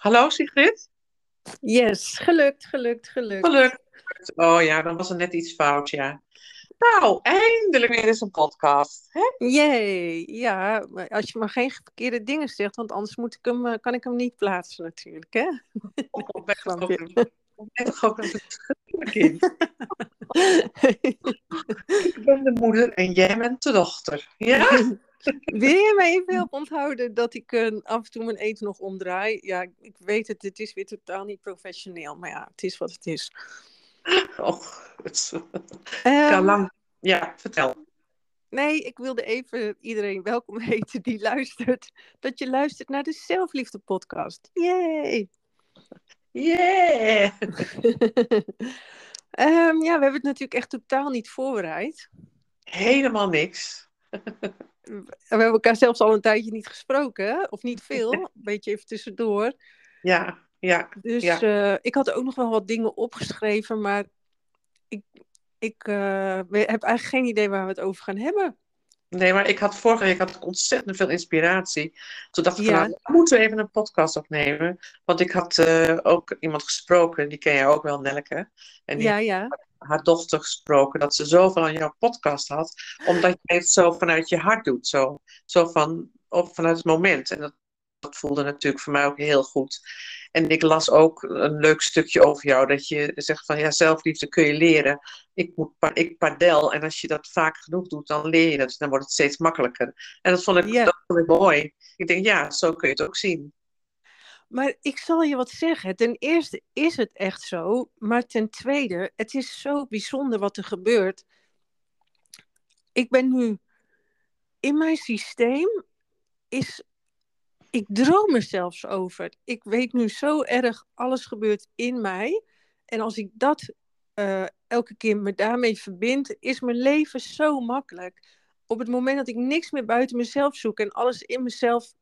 Hallo Sigrid? Yes, gelukt, gelukt, gelukt. Gelukt. Oh ja, dan was er net iets fout, ja. Nou, eindelijk weer eens een podcast. Hè? Jee, ja, als je maar geen verkeerde dingen zegt, want anders moet ik hem, eh, kan ik hem niet plaatsen natuurlijk, hè? Oh, ook Grapje. een- ben toch ook een schattig kind. Ik ben de moeder en jij bent de dochter. Ja? Wil je me even helpen onthouden dat ik eh, af en toe mijn eten nog omdraai? Ja, ik weet het, het is weer totaal niet professioneel, maar ja, het is wat het is. Och, het is- kan lang. Ja, vertel. nee, ik wilde even iedereen welkom heten die luistert. Dat je luistert naar de Zelfliefde podcast. Yay! Yeah! Ehm, ja, we hebben het natuurlijk echt totaal niet voorbereid. Helemaal niks. We hebben elkaar zelfs al een tijdje niet gesproken, of niet veel, een beetje even tussendoor. Ja, ja. Dus Ja. eh, ik had ook nog wel wat dingen opgeschreven, maar ik, ik eh, we- heb eigenlijk geen idee waar we het over gaan hebben. Nee, maar ik had vorige week had ik ontzettend veel inspiratie. Toen dacht ik van, nou, we moeten even een podcast opnemen. Want ik had eh, ook iemand gesproken, die ken jij ook wel, Nelke. En die Ja, ja. Haar dochter gesproken dat ze zoveel aan jouw podcast had, omdat je het zo vanuit je hart doet, zo, zo van, op, vanuit het moment. En dat, dat voelde natuurlijk voor mij ook heel goed. En ik las ook een leuk stukje over jou, dat je zegt van ja, zelfliefde kun je leren. Ik, moet, ik padel en als je dat vaak genoeg doet, dan leer je dat. Dan wordt het steeds makkelijker. En dat vond ik, Ja. dat vond ik mooi. Ik denk ja, zo kun je het ook zien. Maar ik zal je wat zeggen. Ten eerste is het echt zo, maar ten tweede, het is zo bijzonder wat er gebeurt. Ik ben nu in mijn systeem is ik droom er zelfs over. Ik weet nu zo erg, alles gebeurt in mij. En als ik dat eh, elke keer me daarmee verbind, is mijn leven zo makkelijk. Op het moment dat ik niks meer buiten mezelf zoek en alles in mezelf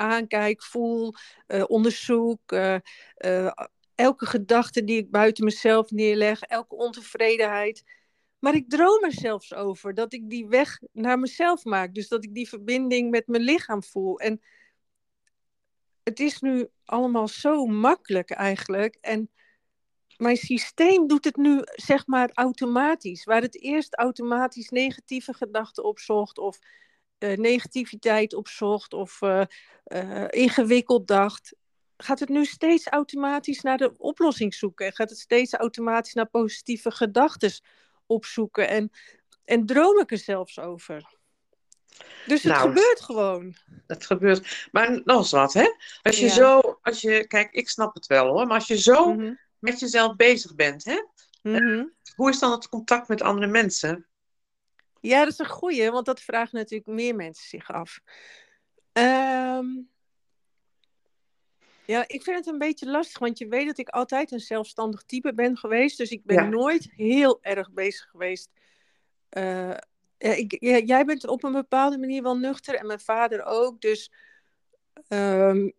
aankijk, voel, eh, onderzoek, eh, eh, elke gedachte die ik buiten mezelf neerleg, elke ontevredenheid. Maar ik droom er zelfs over dat ik die weg naar mezelf maak. Dus dat ik die verbinding met mijn lichaam voel. En het is nu allemaal zo makkelijk eigenlijk. En mijn systeem doet het nu zeg maar automatisch. Waar het eerst automatisch negatieve gedachten opzocht of eh, negativiteit opzocht of eh, eh, ingewikkeld dacht, gaat het nu steeds automatisch naar de oplossing zoeken. En gaat het steeds automatisch naar positieve gedachten opzoeken. En, en droom ik er zelfs over. Dus het Nou, gebeurt gewoon. Het gebeurt. Maar nog eens wat, hè? Als je Ja. zo, als je, kijk, ik snap het wel hoor, maar als je zo Mhm, met jezelf bezig bent, hè? mhm. Hoe is dan het contact met andere mensen? Ja, dat is een goeie, want dat vragen natuurlijk meer mensen zich af. Ehm, ja, ik vind het een beetje lastig, want je weet dat ik altijd een zelfstandig type ben geweest. Dus ik ben Ja. nooit heel erg bezig geweest. Ja, ik, jij bent op een bepaalde manier wel nuchter en mijn vader ook. Dus ehm,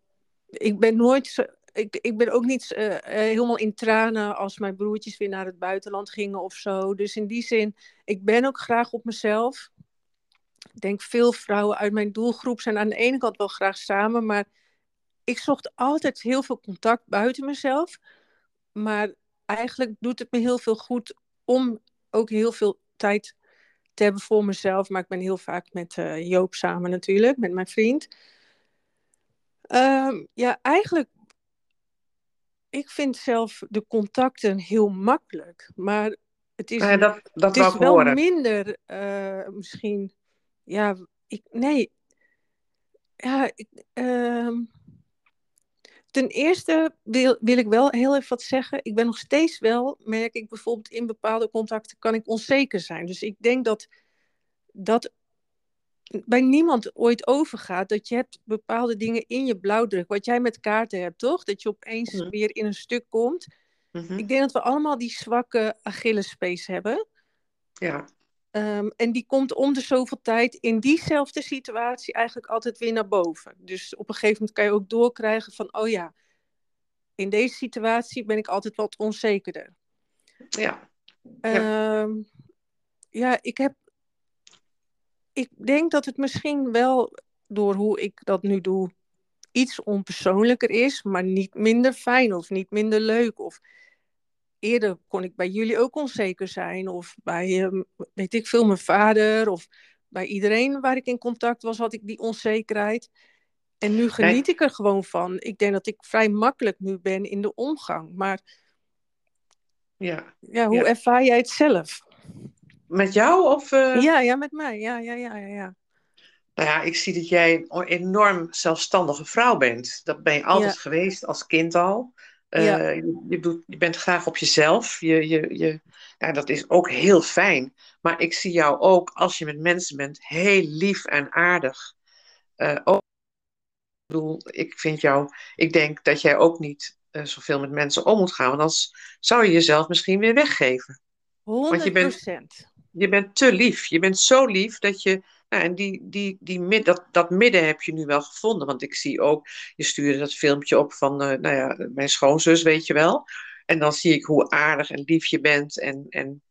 ik ben nooit. Ik, ik ben ook niet eh, eh, helemaal in tranen als mijn broertjes weer naar het buitenland gingen of zo. Dus in die zin, ik ben ook graag op mezelf. Ik denk veel vrouwen uit mijn doelgroep zijn aan de ene kant wel graag samen, maar ik zocht altijd heel veel contact buiten mezelf. Maar eigenlijk doet het me heel veel goed om ook heel veel tijd te hebben voor mezelf. Maar ik ben heel vaak met eh, Joop samen natuurlijk, met mijn vriend. Ehm, ja, eigenlijk, ik vind zelf de contacten heel makkelijk. Maar het is, dat dat het is wel horen. minder eh, misschien. Ja, ik, nee. Ja, ik, ehm, ten eerste wil, wil ik wel heel even wat zeggen. Ik ben nog steeds wel, merk ik bijvoorbeeld in bepaalde contacten, kan ik onzeker zijn. Dus ik denk dat dat bij niemand ooit overgaat. Dat je hebt bepaalde dingen in je blauwdruk. Wat jij met kaarten hebt, toch? Dat je opeens Mhm. weer in een stuk komt. Mhm. Ik denk dat we allemaal die zwakke Achillespees hebben. Ja, Ehm, en die komt om de zoveel tijd in diezelfde situatie eigenlijk altijd weer naar boven. Dus op een gegeven moment kan je ook doorkrijgen van, oh ja, in deze situatie ben ik altijd wat onzekerder. ja. Ja, ja ik heb. Ik denk dat het misschien wel door hoe ik dat nu doe, iets onpersoonlijker is, maar niet minder fijn of niet minder leuk. Of eerder kon ik bij jullie ook onzeker zijn, of bij, ehm, weet ik veel, mijn vader, of bij iedereen waar ik in contact was, had ik die onzekerheid. En nu geniet ik er gewoon van. Ik denk dat ik vrij makkelijk nu ben in de omgang. Maar ja, ja hoe ervaar jij het zelf? Met jou of? Uh... Ja, ja, met mij. Ja, ja, ja, ja, ja. Nou ja, ik zie dat jij een enorm zelfstandige vrouw bent. Dat ben je altijd geweest als kind al. Uh, je, doet, je, bent graag op jezelf. Je, je, je, ja, dat is ook heel fijn. Maar ik zie jou ook, als je met mensen bent, heel lief en aardig. Uh, ook, ik bedoel, ik vind jou, ik denk dat jij ook niet uh, zoveel met mensen om moet gaan. Want anders zou je jezelf misschien weer weggeven. 100%. Want je bent, te lief. Je bent zo lief dat je. Nou, en die, die, die, dat, dat midden heb je nu wel gevonden. Want ik zie ook, je stuurde dat filmpje op van, uh, nou ja, mijn schoonzus, weet je wel. En dan zie ik hoe aardig en lief je bent. En, en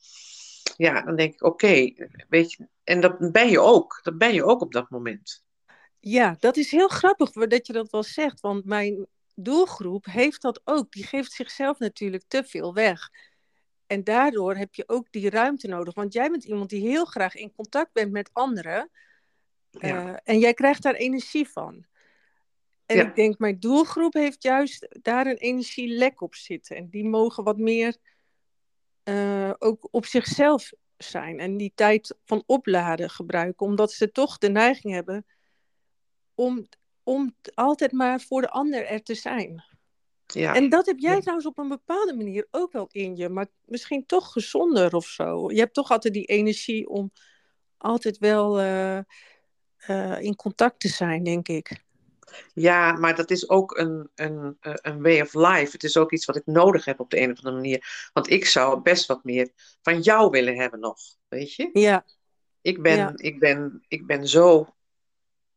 ja, dan denk ik, oké, weet je. En dat ben je ook. Dat ben je ook op dat moment. Ja, dat is heel grappig dat je dat wel zegt. Want mijn doelgroep heeft dat ook. Die geeft zichzelf natuurlijk te veel weg. En daardoor heb je ook die ruimte nodig. Want jij bent iemand die heel graag in contact bent met anderen. Uh, en jij krijgt daar energie van. En ik denk, mijn doelgroep heeft juist daar een energielek op zitten. En die mogen wat meer uh, ook op zichzelf zijn. En die tijd van opladen gebruiken. Omdat ze toch de neiging hebben om, om altijd maar voor de ander er te zijn. Ja. En dat heb jij trouwens op een bepaalde manier ook wel in je, maar misschien toch gezonder of zo. Je hebt toch altijd die energie om altijd wel uh, uh, in contact te zijn, denk ik. Ja, maar dat is ook een, een, eh, een way of life. Het is ook iets wat ik nodig heb op de een of andere manier. Want ik zou best wat meer van jou willen hebben nog, weet je? Ja. Ik ben, Ik ben, ik ben zo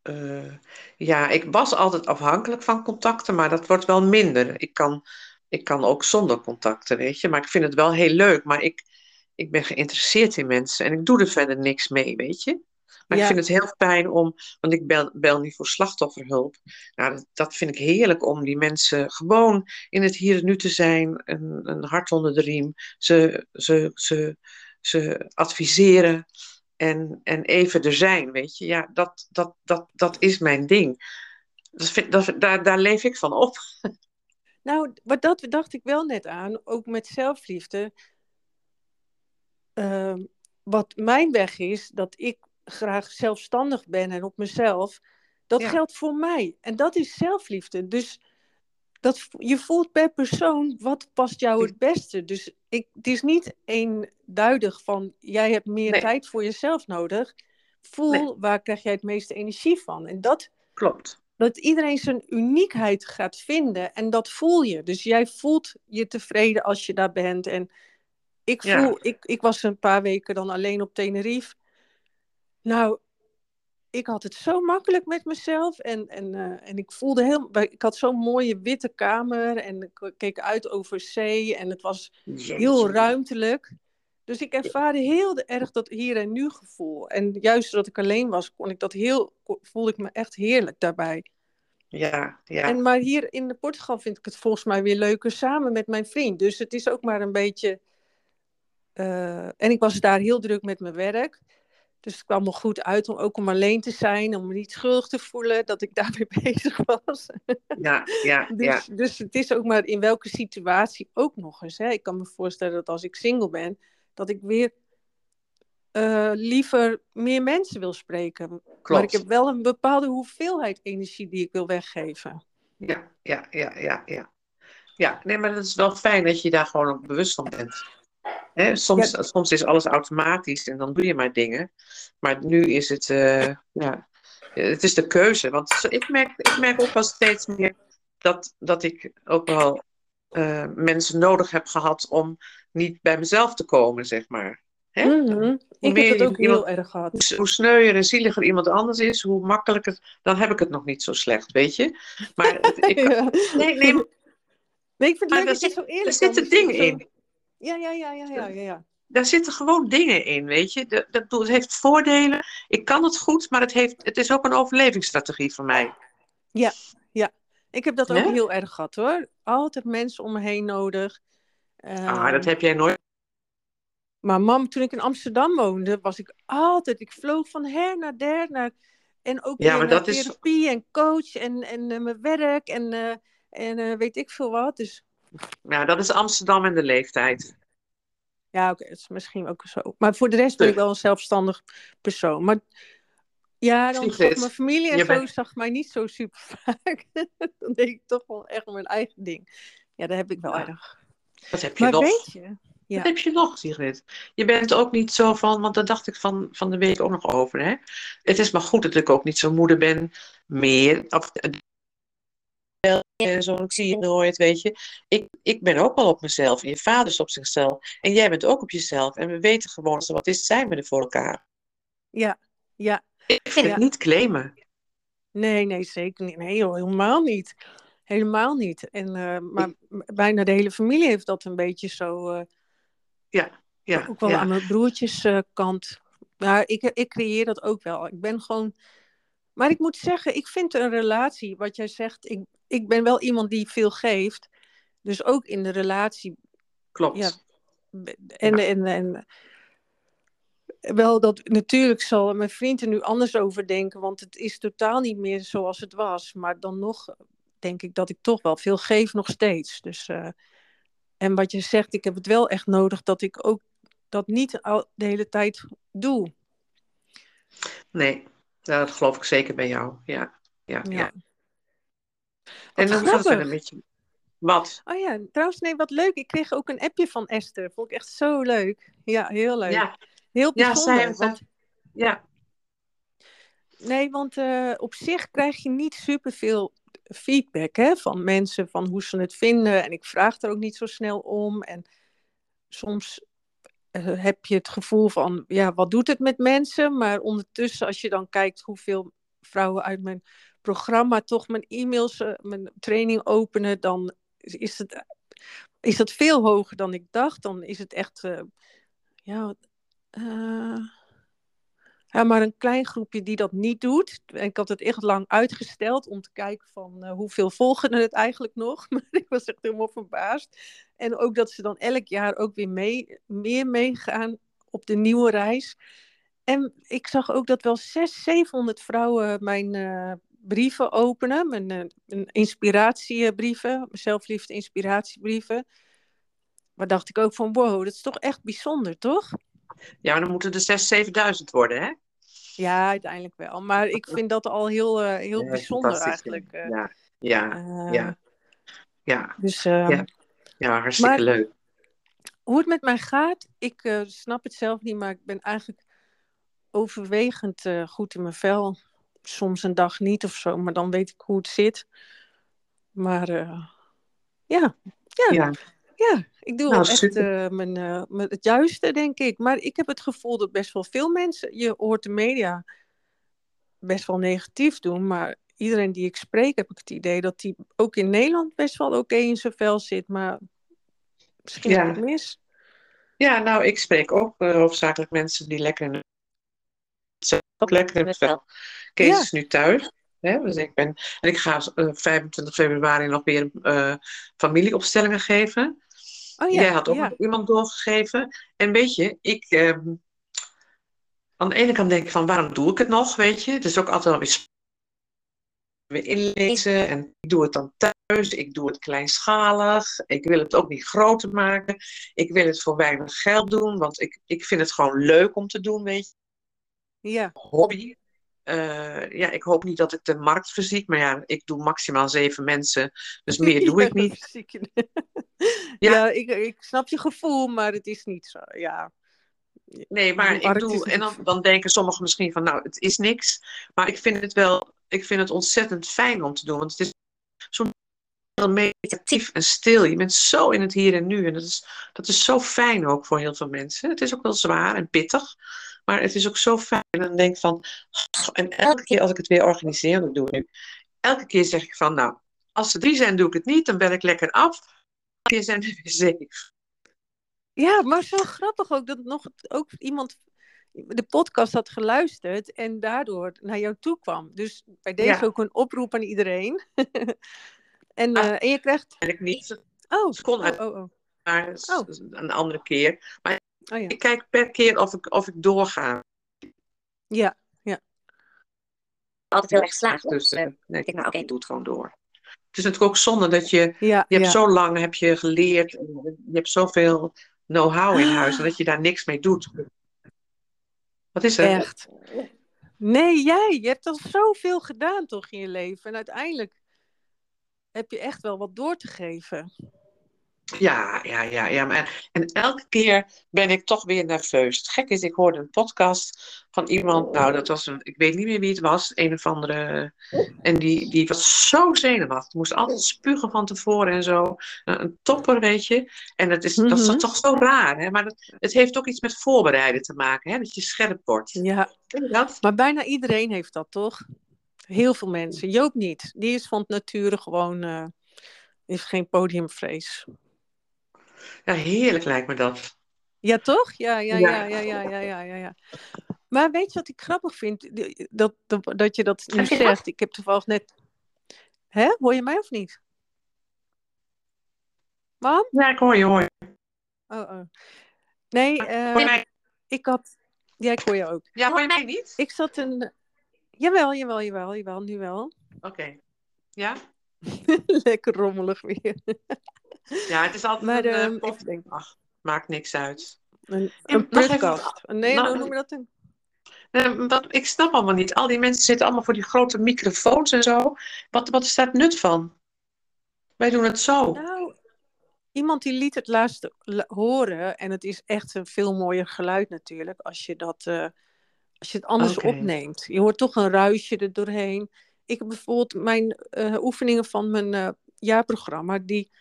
uh, ja, ik was altijd afhankelijk van contacten, maar dat wordt wel minder. Ik kan, ik kan ook zonder contacten, weet je. Maar ik vind het wel heel leuk. Maar ik, ik ben geïnteresseerd in mensen en ik doe er verder niks mee, weet je. Maar ik vind het heel fijn om, want ik bel, bel nu voor slachtofferhulp. Nou, dat, dat, vind ik heerlijk om die mensen gewoon in het hier en nu te zijn, een, een hart onder de riem. Ze, ze, ze, ze adviseren en, en even er zijn, weet je. Ja, dat, dat, dat, dat is mijn ding. Dat vind, dat, daar, daar leef ik van op. Nou, wat dat dacht ik wel net aan, ook met zelfliefde. Uh, wat mijn weg is, dat ik graag zelfstandig ben en op mezelf, dat geldt voor mij. En dat is zelfliefde. Dus dat, je voelt per persoon wat past jou het beste. Dus ik, het is niet eenduidig van jij hebt meer tijd voor jezelf nodig. Voel waar krijg jij het meeste energie van. En dat klopt. Dat iedereen zijn uniekheid gaat vinden en dat voel je. Dus jij voelt je tevreden als je daar bent. En ik voel, ik, ik was een paar weken dan alleen op Tenerife. Nou, ik had het zo makkelijk met mezelf. En, en, uh, en ik voelde heel. Ik had zo'n mooie witte kamer. En ik keek uit over zee. En het was heel ruimtelijk. Dus ik ervaarde heel erg dat hier en nu gevoel. En juist doordat ik alleen was, kon ik dat heel, voelde ik me echt heerlijk daarbij. Ja, ja. En maar hier in Portugal vind ik het volgens mij weer leuker samen met mijn vriend. Dus het is ook maar een beetje. Uh, en ik was daar heel druk met mijn werk. Dus het kwam me goed uit om ook om alleen te zijn, om me niet schuldig te voelen dat ik daarmee bezig was. Ja, ja, dus, ja. Dus het is ook maar in welke situatie ook nog eens. Hè. Ik kan me voorstellen dat als ik single ben, dat ik weer uh, liever meer mensen wil spreken. Klopt. Maar ik heb wel een bepaalde hoeveelheid energie die ik wil weggeven. Ja, ja, ja, ja, ja. Ja, nee, maar het is wel fijn dat je daar gewoon ook bewust van bent soms, soms is alles automatisch en dan doe je maar dingen. Maar nu is het, uh, ja, het is de keuze. Want ik merk, ik merk ook wel steeds meer dat, dat ik ook wel uh, mensen nodig heb gehad om niet bij mezelf te komen, zeg maar. Hè? Mm -hmm. Ik heb het ook iemand, heel erg gehad. Hoe, hoe sneuier en zieliger iemand anders is, hoe makkelijker, dan heb ik het nog niet zo slecht, weet je. Maar het, ik, ja. nee, nee, nee, ik vind het leuk dat je zo eerlijk Er zitten dingen in. Ja, ja, ja, ja, ja, ja. Daar zitten gewoon dingen in, weet je. Dat, dat, het heeft voordelen. Ik kan het goed, maar het, heeft, het is ook een overlevingsstrategie voor mij. Ja, ja. Ik heb dat ook heel erg gehad hoor. Altijd mensen om me heen nodig. Ah, dat Ehm, heb jij nooit. Maar mam, toen ik in Amsterdam woonde, was ik altijd, ik vloog van her naar der, naar, en ook Ja, maar naar dat is- therapie en coach en, en eh, mijn werk en, eh, en eh, weet ik veel wat. Dus Ja, dat is Amsterdam en de leeftijd. ja, oké, dat is misschien ook zo. Maar voor de rest ben ik wel een zelfstandig persoon. Maar ja, dan Sigrid, mijn familie en zo bent- zag mij niet zo super vaak. dan deed ik toch wel echt mijn eigen ding. Ja, dat heb ik wel Ja. erg. Wat heb je Maar nog? weet je, ja. Wat heb je nog, Sigrid? Je bent ook niet zo van, want daar dacht ik van, van de week ook nog over. Hè? Het is maar goed dat ik ook niet zo moeder ben meer. Of, zo ik zie je nooit, weet je. Ik, ik ben ook wel op mezelf en je vader is op zichzelf. En jij bent ook op jezelf. En we weten gewoon, als er wat is, zijn we er voor elkaar. ja, ja. Ik vind Ja. het niet claimen. Nee, nee, zeker niet. Nee, joh, helemaal niet. Helemaal niet. En, eh, maar bijna de hele familie heeft dat een beetje zo. eh, Ja, ook wel ja. aan mijn broertjes eh, kant. Maar ik, ik creëer dat ook wel. Ik ben gewoon. Maar ik moet zeggen, ik vind een relatie, wat jij zegt, ik, ik ben wel iemand die veel geeft. Dus ook in de relatie. klopt. Ja. En, en, en wel dat natuurlijk zal mijn vriend er nu anders over denken, want het is totaal niet meer zoals het was. Maar dan nog denk ik dat ik toch wel veel geef nog steeds. Dus, eh, en wat je zegt, ik heb het wel echt nodig dat ik ook dat niet al de hele tijd doe. Nee, ja, dat geloof ik zeker bij jou. Ja, ja, ja. Ja. En hoe gaat het grappig. verder met je? Wat? Oh ja, trouwens, nee, wat leuk. Ik kreeg ook een appje van Esther. Vond ik echt zo leuk. Ja, heel leuk. Ja, Heel ja, bijzonder. zij, want, ja, nee, want eh, op zich krijg je niet superveel feedback hè, van mensen van hoe ze het vinden. En ik vraag er ook niet zo snel om. En soms heb je het gevoel van, ja, wat doet het met mensen? Maar ondertussen, als je dan kijkt hoeveel vrouwen uit mijn programma toch mijn e-mails, eh, mijn training openen, dan is het is dat veel hoger dan ik dacht. Dan is het echt, eh, ja, eh, ja, maar een klein groepje die dat niet doet. Ik had het echt lang uitgesteld om te kijken van eh, hoeveel volgen het eigenlijk nog. Maar ik was echt helemaal verbaasd. En ook dat ze dan elk jaar ook weer mee, meer meegaan op de nieuwe reis. En ik zag ook dat wel 600, 700 vrouwen mijn eh, brieven openen. Mijn, eh, mijn inspiratiebrieven, zelfliefde inspiratiebrieven. Maar dacht ik ook van wow, dat is toch echt bijzonder, toch? ja, dan moeten er 6.000, 7.000 worden, hè? Ja, uiteindelijk wel. Maar ik vind dat al heel, eh, heel Ja, bijzonder eigenlijk. eh. Ja, ja, Eh, ja, ja, Dus ehm, Ja. ja, hartstikke Maar- leuk. hoe het met mij gaat, ik snap het zelf niet, maar ik ben eigenlijk overwegend goed in mijn vel. Soms een dag niet of zo, maar dan weet ik hoe het zit. Maar ja, ja, Ja, ja, ik doe Nou, wel echt super. eh, mijn, eh, mijn- het juiste, denk ik. Maar ik heb het gevoel dat best wel veel mensen, je hoort de media best wel negatief doen, maar iedereen die ik spreek, heb ik het idee dat die ook in Nederland best wel oké in zijn vel zit, maar misschien Ja. ik het mis. ja, nou, ik spreek ook eh, hoofdzakelijk mensen die lekker in ook lekker in het vel. Kees Ja. is nu thuis. Hè? Dus ik ben, en ik ga eh, 25 februari nog weer familieopstellingen geven. Oh ja, Jij had ook ja. iemand doorgegeven. En weet je, ik. ehm, aan de ene kant denk ik van waarom doe ik het nog? Weet je, het is ook altijd wel weer weer inlezen. En ik doe het dan thuis. Ik doe het kleinschalig. Ik wil het ook niet groter maken. Ik wil het voor weinig geld doen, want ik, ik vind het gewoon leuk om te doen, weet je. ja. Hobby. Eh, ja, ik hoop niet dat ik de markt verziek, maar ja, ik doe maximaal zeven mensen, dus meer doe ik niet. Ja. ja, ik, ik snap je gevoel, maar het is niet zo. Ja, Nee, maar ik is en dan, dan denken sommigen misschien van, nou, het is niks. Maar ik vind het wel, ik vind het ontzettend fijn om te doen. Want het is zo meditatief en stil. Je bent zo in het hier en nu. En dat is, dat is zo fijn ook voor heel veel mensen. Het is ook wel zwaar en pittig. Maar het is ook zo fijn. En dan denk ik van, en elke keer als ik het weer organiseer, dat doe ik nu. Elke keer zeg ik van, nou, als er drie zijn, doe ik het niet. Dan bel ik lekker af. Zijn er weer zeven. ja maar zo grappig ook dat nog ook iemand de podcast had geluisterd en daardoor naar jou toe kwam. Dus bij deze Ja. ook een oproep aan iedereen. En, Ah. eh, en je krijgt... En ik niet. Oh, Ze kon oh, uit- oh, oh. Maar s- Oh. een andere keer. Maar oh ja. ik kijk per keer of ik, of ik doorga. Ja, altijd heel erg geslaagd. Dus eh, nee, ik denk, nou oké, ik doe het gewoon door. Het is natuurlijk ook zonde dat je... ja, Je hebt ja. zo lang heb je geleerd. Je hebt zoveel know-how in huis. En dat je daar niks mee doet. Wat is er? Echt. Nee, jij. Je hebt al zoveel gedaan toch in je leven. En uiteindelijk heb je echt wel wat door te geven. Ja, ja, ja, ja. Maar, en elke keer ben ik toch weer nerveus. Het gek is, ik hoorde een podcast van iemand, nou, dat was een, ik weet niet meer wie het was, een of andere. En die, die was zo zenuwachtig. Moest altijd spugen van tevoren en zo. Een, topper, weet je. En dat is, dat is Mhm. toch zo raar, hè? Maar dat, het heeft ook iets met voorbereiden te maken, hè? Dat je scherp wordt. Ja, dat? maar bijna iedereen heeft dat toch? Heel veel mensen. Joop niet. Die is van het nature gewoon. eh heeft geen podiumvrees. Ja, heerlijk lijkt me dat. Ja, toch? Ja, ja, Ja. ja, ja, ja, ja, ja, ja. Maar weet je wat ik grappig vind? Dat, dat, dat je dat nu zegt. Ik heb toevallig net. Hè? Hoor je mij of niet? Mam? Ja, ik hoor je, hoor je. Oh, oh. Nee, Hoor je eh, mij? ik had. Ja, ik hoor je ook. Ja, hoor je mij niet? Ik zat een. Jawel, jawel, jawel, jawel, nu wel. Oké. Ja? Lekker rommelig weer. Ja, het is altijd Maar een, even denken. Ach, maakt niks uit. Een, even- podcast. Nee, nou, hoe noem je dat? Een... Eh, wat, ik snap allemaal niet. Al die mensen zitten allemaal voor die grote microfoons en zo. Wat, wat is daar het nut van? Wij doen het zo. Nou, iemand die liet het laatst la- horen. En het is echt een veel mooier geluid natuurlijk. Als je, dat, eh, als je het anders opneemt. Je hoort toch een ruisje er doorheen. Ik heb bijvoorbeeld mijn oefeningen van mijn jaarprogramma. Die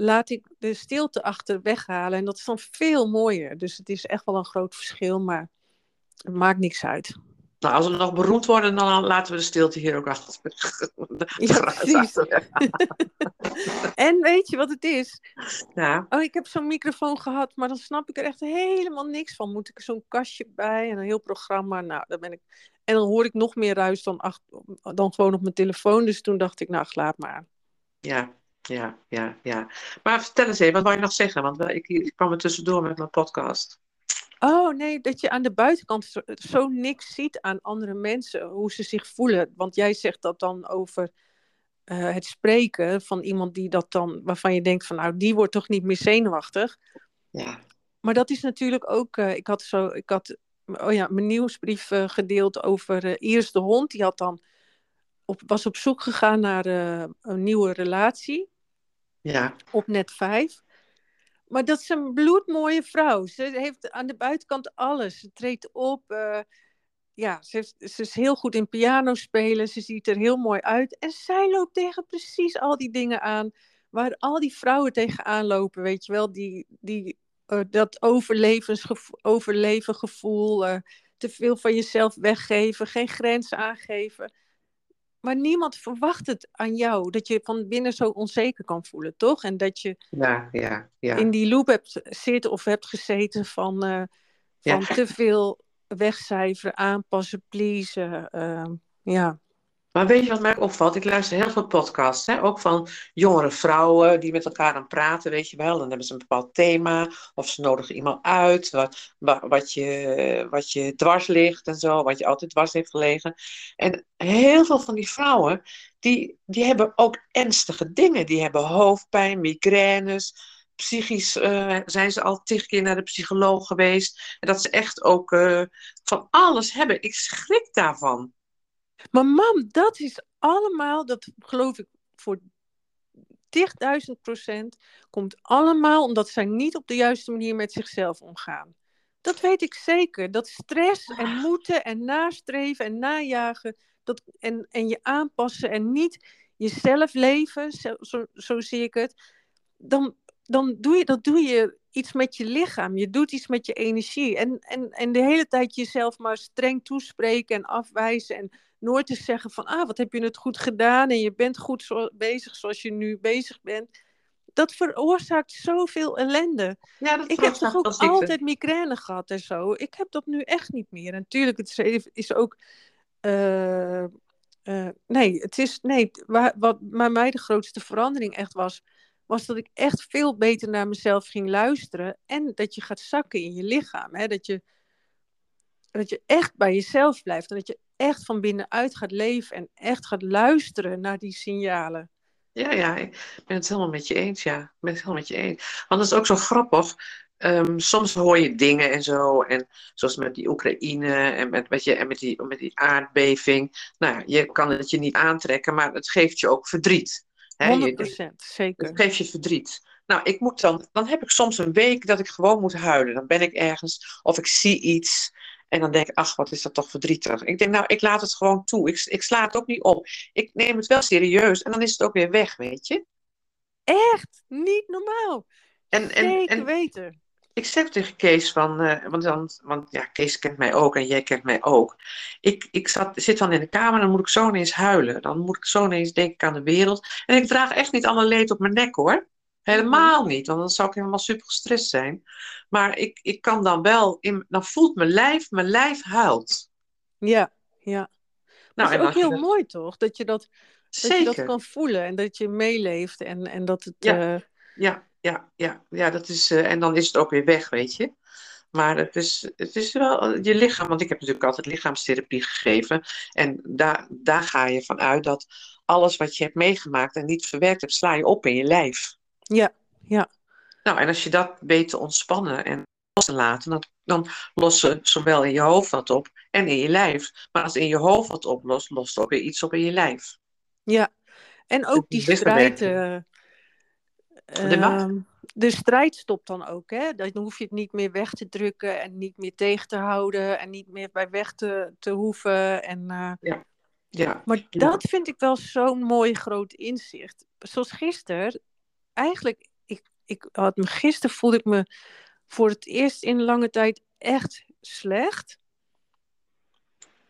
laat ik de stilte achter weghalen. En dat is dan veel mooier. Dus het is echt wel een groot verschil. Maar het maakt niks uit. Nou, als we nog beroemd worden, dan laten we de stilte hier ook achter. Ja, precies. En weet je wat het is? Ja, Oh, ik heb zo'n microfoon gehad, maar dan snap ik er echt helemaal niks van. Moet ik er zo'n kastje bij en een heel programma? Nou, dan ben ik. En dan hoor ik nog meer ruis dan, dan gewoon op mijn telefoon. Dus toen dacht ik, nou, laat maar. ja, ja, ja, ja. Maar vertel eens even, wat wou je nog zeggen? Want ik, ik kwam er tussendoor met mijn podcast. Oh nee, dat je aan de buitenkant zo, niks ziet aan andere mensen, hoe ze zich voelen. Want jij zegt dat dan over eh, het spreken van iemand die dat dan, waarvan je denkt van, nou, die wordt toch niet meer zenuwachtig. Ja, Maar dat is natuurlijk ook. eh, ik had zo. Ik had. Oh ja, mijn nieuwsbrief eh, gedeeld over Iris de hond. Die had dan. Op, was op zoek gegaan naar een nieuwe relatie. Ja, Op net 5. Maar dat is een bloedmooie vrouw. Ze heeft aan de buitenkant alles. Ze treedt op. eh, ja, ze, heeft, ze is heel goed in piano spelen. Ze ziet er heel mooi uit. En zij loopt tegen precies al die dingen aan. Waar al die vrouwen tegenaan lopen. Weet je wel, die, die, eh, dat overlevensgevo- overlevengevoel. eh, te veel van jezelf weggeven. Geen grenzen aangeven. Maar niemand verwacht het aan jou. Dat je van binnen zo onzeker kan voelen, toch? En dat je ja, ja, ja. in die loop hebt zitten of hebt gezeten van, eh, van te veel wegcijferen, aanpassen, pleasen. eh, ja. Maar weet je wat mij opvalt? Ik luister heel veel podcasts, hè? ook van jongere vrouwen die met elkaar aan praten, weet je wel. Dan hebben ze een bepaald thema of ze nodigen iemand uit wat, wa- wat, je, wat je dwars ligt en zo, wat je altijd dwars heeft gelegen. En heel veel van die vrouwen, die, die hebben ook ernstige dingen. Die hebben hoofdpijn, migraines, psychisch eh, zijn ze al tig keer naar de psycholoog geweest. En dat ze echt ook eh, van alles hebben. Ik schrik daarvan. Maar mam, dat is allemaal, dat geloof ik voor 10.000 procent, komt allemaal omdat zij niet op de juiste manier met zichzelf omgaan. Dat weet ik zeker. Dat stress en moeten en nastreven en najagen dat, en, en je aanpassen en niet jezelf leven, zo, zo, zo zie ik het, dan, dan doe je, dat doe je iets met je lichaam. Je doet iets met je energie. En, en, en de hele tijd jezelf maar streng toespreken en afwijzen en nooit te zeggen van, ah, wat heb je het goed gedaan en je bent goed zo, bezig zoals je nu bezig bent. Dat veroorzaakt zoveel ellende. Ja, dat Ik heb toch ook altijd migraine gehad en zo. Ik heb dat nu echt niet meer. En natuurlijk, het is, is ook eh, eh, nee, het is, nee, waar, wat bij mij de grootste verandering echt was, was dat ik echt veel beter naar mezelf ging luisteren en dat je gaat zakken in je lichaam. Hè? Dat, je, dat je echt bij jezelf blijft en dat je echt van binnenuit gaat leven en echt gaat luisteren naar die signalen. Ja, ja, ik ben het helemaal met je eens, ja. Ik ben het helemaal met je eens. Want dat is ook zo grappig. Ehm, soms hoor je dingen en zo, en zoals met die Oekraïne en met, met, je, en met, die, met die aardbeving. Nou je kan het je niet aantrekken, maar het geeft je ook verdriet. Hè? 100%, zeker. Het geeft je verdriet. Nou, ik moet dan, dan heb ik soms een week dat ik gewoon moet huilen. Dan ben ik ergens, of ik zie iets, en dan denk ik, ach, wat is dat toch verdrietig. Ik denk, nou, ik laat het gewoon toe. Ik, ik sla het ook niet op. Ik neem het wel serieus en dan is het ook weer weg, weet je. Echt? Niet normaal. En, en, Zeker en, weten. Ik zeg tegen Kees van, uh, want, dan, want ja, Kees kent mij ook en jij kent mij ook. Ik, ik zat, zit dan in de kamer, dan moet ik zo ineens huilen. Dan moet ik zo ineens denken aan de wereld. En ik draag echt niet alle leed op mijn nek hoor. Helemaal niet, want dan zou ik helemaal super gestrest zijn. Maar ik, ik kan dan wel, in, dan voelt mijn lijf, mijn lijf huilt. Ja, ja. Nou, dat is ook heel mooi toch? Dat je dat, dat je dat kan voelen en dat je meeleeft en, en dat het... Ja, uh... ja, ja, ja, ja, dat is, uh, en dan is het ook weer weg, weet je. Maar het is, het is wel je lichaam, want ik heb natuurlijk altijd lichaamstherapie gegeven. En daar, daar ga je van uit dat alles wat je hebt meegemaakt en niet verwerkt hebt, sla je op in je lijf. Ja, ja. Nou, en als je dat weet te ontspannen en los te laten, dan, dan lossen zowel in je hoofd wat op en in je lijf. Maar als in je hoofd wat oplost, lost ook weer iets op in je lijf. Ja, en ook die strijd. Uh, de, de strijd stopt dan ook. Hè? Dan hoef je het niet meer weg te drukken en niet meer tegen te houden en niet meer bij weg te, te hoeven. En, uh, ja. Ja. Maar dat vind ik wel zo'n mooi groot inzicht. Zoals gisteren, eigenlijk, ik, ik had me, gisteren voelde ik me voor het eerst in lange tijd echt slecht.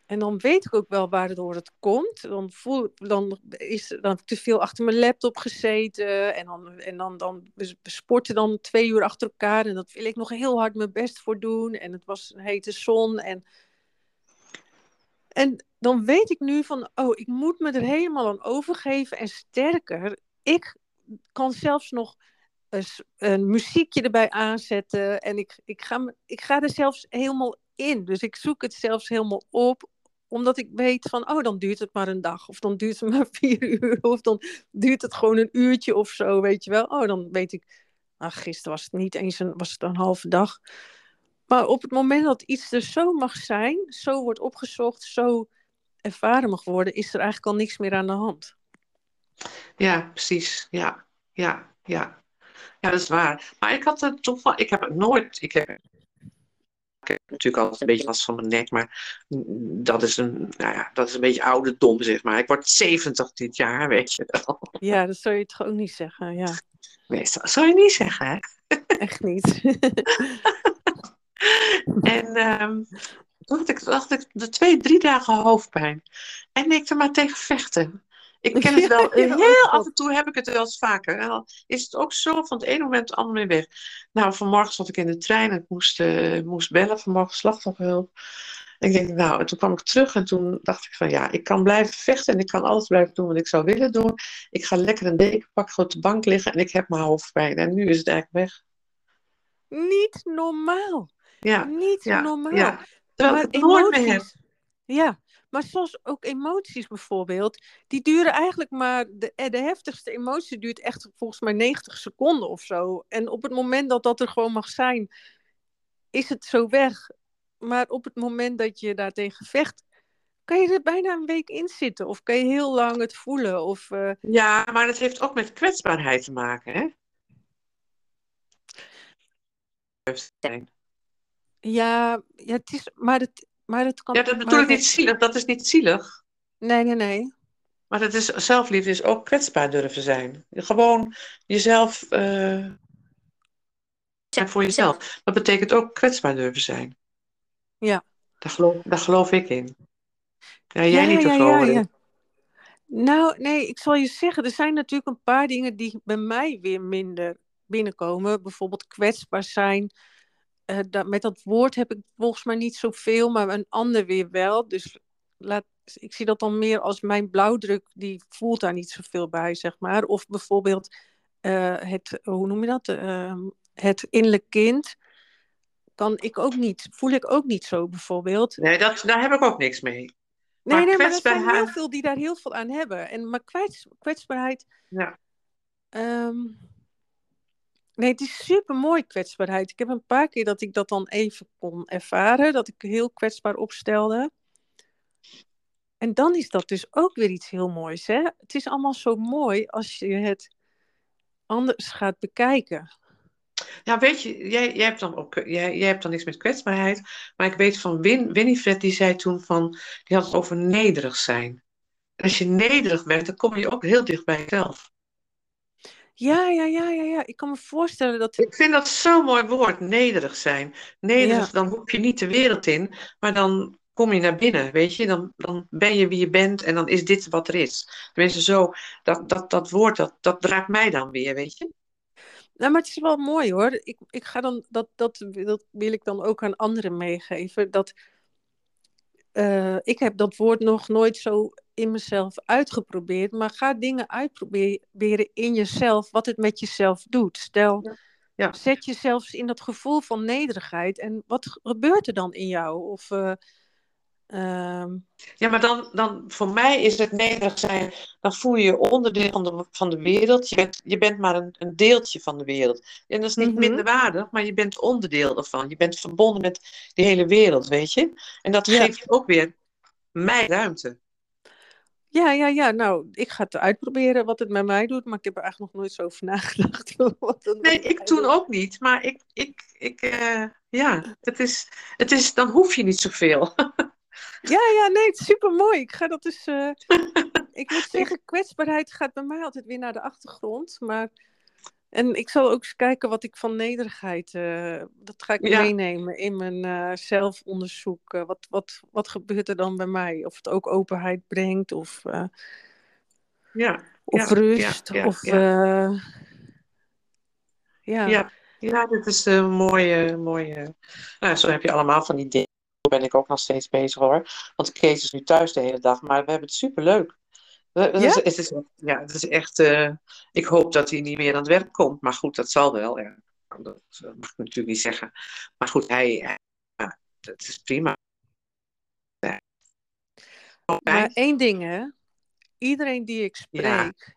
En dan weet ik ook wel waardoor het komt. Dan, voel, dan is dan te veel achter mijn laptop gezeten. En dan, en dan, dan sporten dan twee uur achter elkaar. En dat wil ik nog heel hard mijn best voor doen. En het was een hete zon. En, en dan weet ik nu van, oh, ik moet me er helemaal aan overgeven. En sterker, ik kan zelfs nog een, muziekje erbij aanzetten. En ik, ik, ga, ik ga er zelfs helemaal in. Dus ik zoek het zelfs helemaal op. Omdat ik weet van, oh, dan duurt het maar een dag. Of dan duurt het maar vier uur. Of dan duurt het gewoon een uurtje of zo, weet je wel. Oh, dan weet ik, ach, gisteren was het niet eens een, was het een halve dag. Maar op het moment dat iets er zo mag zijn, zo wordt opgezocht, zo ervaren mag worden, is er eigenlijk al niks meer aan de hand. Ja, precies. Ja, ja, ja. Ja, dat is waar. Maar ik had het toch wel, ik heb het nooit, ik heb, ik heb natuurlijk altijd een beetje last van mijn nek, maar dat is een, nou ja, dat is een beetje ouderdom, zeg maar. Ik word 70 dit jaar, weet je wel. Ja, dat zou je toch ook niet zeggen, ja. Nee, dat zou je niet zeggen, hè? Echt niet. en um, toen had ik, dacht ik de twee, drie dagen hoofdpijn. En ik er maar tegen vechten. Ik ken het wel. heel af en toe heb ik het wel eens vaker. En dan is het ook zo van het ene moment het andere weg. Nou, vanmorgen zat ik in de trein en ik moest, uh, moest bellen. Vanmorgen slachtofferhulp. En ik denk, nou, en toen kwam ik terug en toen dacht ik van ja, ik kan blijven vechten en ik kan alles blijven doen wat ik zou willen doen. Ik ga lekker een deken pakken, op de bank liggen en ik heb mijn hoofdpijn. En nu is het eigenlijk weg. Niet normaal. Ja. Niet normaal. Ja. Terwijl ik het nooit meer heb. Ja, maar zoals ook emoties bijvoorbeeld, die duren eigenlijk maar, de, eh, de heftigste emotie duurt echt volgens mij 90 seconden of zo. En op het moment dat dat er gewoon mag zijn, is het zo weg. Maar op het moment dat je daartegen vecht, kan je er bijna een week in zitten. Of kan je heel lang het voelen. Of, uh... Ja, maar het heeft ook met kwetsbaarheid te maken, hè? Ja, ja het is, maar het, maar het kan... Ja, dat bedoel ik niet zielig. Dat is niet zielig. Nee, nee, nee. Maar dat is, zelfliefde is ook kwetsbaar durven zijn. Gewoon jezelf... Uh, voor jezelf. Dat betekent ook kwetsbaar durven zijn. Ja. Daar geloof, daar geloof ik in. Ja, jij niet ja, ja, Nou, nee, ik zal je zeggen, er zijn natuurlijk een paar dingen die bij mij weer minder binnenkomen. Bijvoorbeeld kwetsbaar zijn, dat, met dat woord heb ik volgens mij niet zoveel, maar een ander weer wel. Dus laat, ik zie dat dan meer als mijn blauwdruk, die voelt daar niet zoveel bij, zeg maar. Of bijvoorbeeld uh, het, hoe noem je dat? Uh, het innerlijk kind. Kan ik ook niet, voel ik ook niet zo bijvoorbeeld. Nee, dat, daar heb ik ook niks mee. Nee, maar nee, maar er zijn heel veel die daar heel veel aan hebben. En, maar kwets, kwetsbaarheid. Ja. Um, nee, het is super mooi kwetsbaarheid. Ik heb een paar keer dat ik dat dan even kon ervaren. Dat ik heel kwetsbaar opstelde. En dan is dat dus ook weer iets heel moois. Hè? Het is allemaal zo mooi als je het anders gaat bekijken. Ja, weet je, jij, jij, hebt dan ook, jij, jij hebt dan niks met kwetsbaarheid. Maar ik weet van Win, Winifred, die zei toen van, die had het over nederig zijn. Als je nederig bent, dan kom je ook heel dicht bij jezelf. Ja, ja, ja, ja, ja. Ik kan me voorstellen dat. Ik vind dat zo'n mooi woord, nederig zijn. Nederig, dan hoef je niet de wereld in, maar dan kom je naar binnen, weet je. Dan, dan ben je wie je bent en dan is dit wat er is. Tenminste, zo, dat, dat, dat woord, dat, dat draagt mij dan weer, weet je. Nou, maar het is wel mooi hoor. Ik, ik ga dan, dat, dat, dat wil ik dan ook aan anderen meegeven. Dat, uh, ik heb dat woord nog nooit zo in mezelf uitgeprobeerd. Maar ga dingen uitproberen in jezelf, wat het met jezelf doet. Stel, ja. Ja. zet jezelf in dat gevoel van nederigheid. En wat gebeurt er dan in jou? Of... Uh, Ehm, ja, maar dan, dan voor mij is het nederig zijn, dan voel je je onderdeel van de, van de wereld. Je bent, je bent maar een, een deeltje van de wereld. En dat is niet mm minder waardig, maar je bent onderdeel ervan. Je bent verbonden met die hele wereld, weet je. En dat geeft ook weer mij ruimte. Ja, ja, ja. Nou, ik ga het uitproberen wat het met mij doet, maar ik heb er eigenlijk nog nooit zo over nagedacht. nee, ik toen ook niet, maar ik, ik, ik uh, ja, het is, het is, dan hoef je niet zoveel. Ja, ja, nee, het is super mooi. Ik ga dat dus. Uh, ik moet zeggen, kwetsbaarheid gaat bij mij altijd weer naar de achtergrond. Maar. En ik zal ook eens kijken wat ik van nederigheid. Uh, dat ga ik meenemen in mijn uh, zelfonderzoek. wat, wat, wat gebeurt er dan bij mij? Of het ook openheid brengt, of. ja. Of rust. of. Ja. ja. Ja, dit is een mooie, mooie. Nou, zo heb je allemaal van die dingen ben ik ook nog steeds bezig hoor. Want Kees is nu thuis de hele dag, maar we hebben het superleuk. Ja? Het, is, ja, het is echt. Uh, ik hoop dat hij niet meer aan het werk komt. Maar goed, dat zal wel. Ja. Dat mag ik natuurlijk niet zeggen. Maar goed, hij. Ja, dat is prima. Ja. Maar één ding, hè? Iedereen die ik spreek,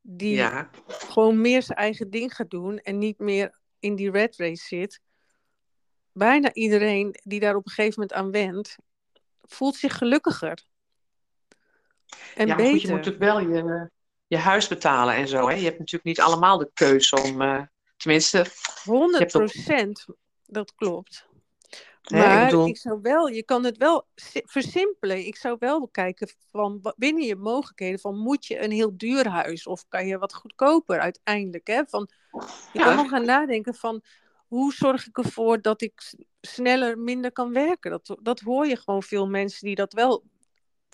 die gewoon meer zijn eigen ding gaat doen en niet meer in die red race zit, bijna iedereen die daar op een gegeven moment aan wendt, voelt zich gelukkiger. En ja, beter. Goed, je moet natuurlijk wel je, je huis betalen en zo. Hè? Je hebt natuurlijk niet allemaal de keuze om, uh, tenminste... 100 procent, dat klopt. Maar ik, ik, zou wel, je kan het wel versimpelen. Ik zou wel kijken van binnen je mogelijkheden van moet je een heel duur huis of kan je wat goedkoper uiteindelijk. Hè? Van, je ja. kan nog gaan nadenken van hoe zorg ik ervoor dat ik sneller, minder kan werken? Dat, dat hoor je gewoon veel mensen die dat wel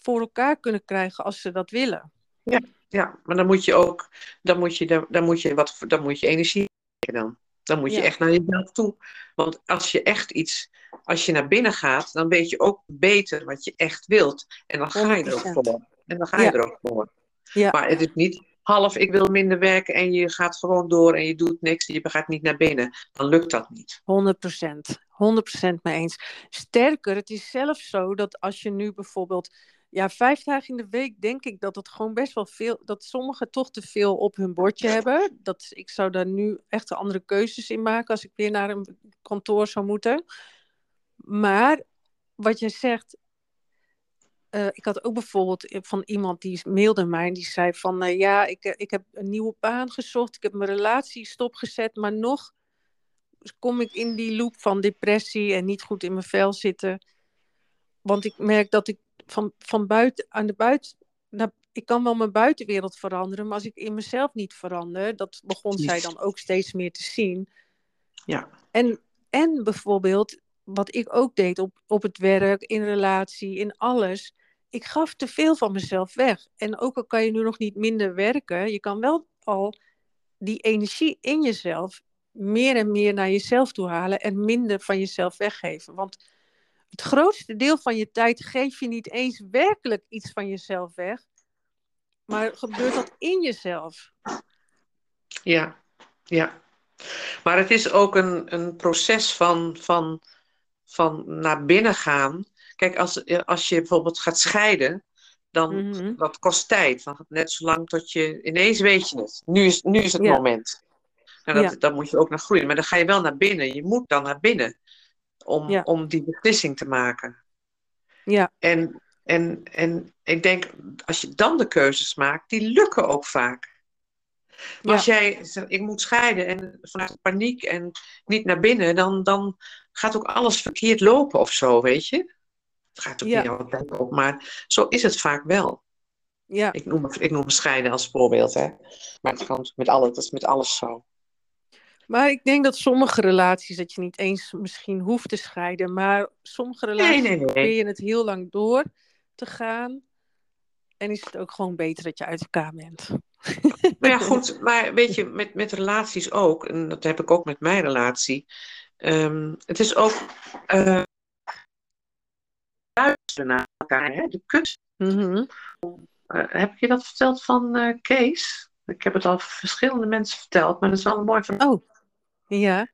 voor elkaar kunnen krijgen als ze dat willen. Ja, ja maar dan moet je ook, dan moet je, dan moet je, wat, dan moet je energie dan. Dan moet je echt naar jezelf toe. Want als je echt iets, als je naar binnen gaat, dan weet je ook beter wat je echt wilt. En dan ga je er ook voor. En dan ga je er ook voor. Ja. Maar het is niet, half ik wil minder werken en je gaat gewoon door en je doet niks en je gaat niet naar binnen, dan lukt dat niet. 100 procent. 100% mee eens. Sterker, het is zelfs zo dat als je nu bijvoorbeeld, ja, vijf dagen in de week denk ik dat het gewoon best wel veel, dat sommigen toch te veel op hun bordje hebben. Dat, ik zou daar nu echt andere keuzes in maken als ik weer naar een kantoor zou moeten. Maar wat je zegt, uh, ik had ook bijvoorbeeld van iemand die mailde mij en die zei van uh, ja, ik, eh, ik heb een nieuwe baan gezocht, ik heb mijn relatie stopgezet, maar nog kom ik in die loop van depressie en niet goed in mijn vel zitten. Want ik merk dat ik van, van buiten aan de buiten, nou, ik kan wel mijn buitenwereld veranderen, maar als ik in mezelf niet verander, dat begon zij dan ook steeds meer te zien. Ja. En, en bijvoorbeeld, wat ik ook deed op, op het werk, in relatie, in alles. Ik gaf te veel van mezelf weg. En ook al kan je nu nog niet minder werken, je kan wel al die energie in jezelf meer en meer naar jezelf toe halen en minder van jezelf weggeven. Want het grootste deel van je tijd geef je niet eens werkelijk iets van jezelf weg. Maar gebeurt dat in jezelf? Ja, ja. Maar het is ook een, een proces van, van, van naar binnen gaan. Kijk, als, als je bijvoorbeeld gaat scheiden, dan Mhm. dat kost tijd. Net zolang tot je ineens weet je het. Nu is, nu is het Ja. moment. En dat, Ja. dan moet je ook naar groeien. Maar dan ga je wel naar binnen. Je moet dan naar binnen om, Ja. om die beslissing te maken. Ja, En, en, en ik denk, als je dan de keuzes maakt, die lukken ook vaak. Maar Ja. als jij zegt, ik moet scheiden en vanuit paniek en niet naar binnen, dan, dan gaat ook alles verkeerd lopen of zo, weet je? Het gaat ook Ja. niet altijd op, maar zo is het vaak wel. ja. Ik noem, ik noem scheiden als voorbeeld, hè. Maar het kan met alles, dat is met alles zo. Maar ik denk dat sommige relaties, dat je niet eens misschien hoeft te scheiden, maar sommige relaties Nee, nee, nee. probeer je het heel lang door te gaan. En is het ook gewoon beter dat je uit elkaar bent. Maar ja, goed, maar weet je, met, met relaties ook, en dat heb ik ook met mijn relatie. ehm, het is ook eh, luisteren naar elkaar, hè? De kunst. Mhm. Eh, heb ik je dat verteld van eh, Kees? Ik heb het al verschillende mensen verteld, maar dat is wel een mooi verhaal. Oh, ja.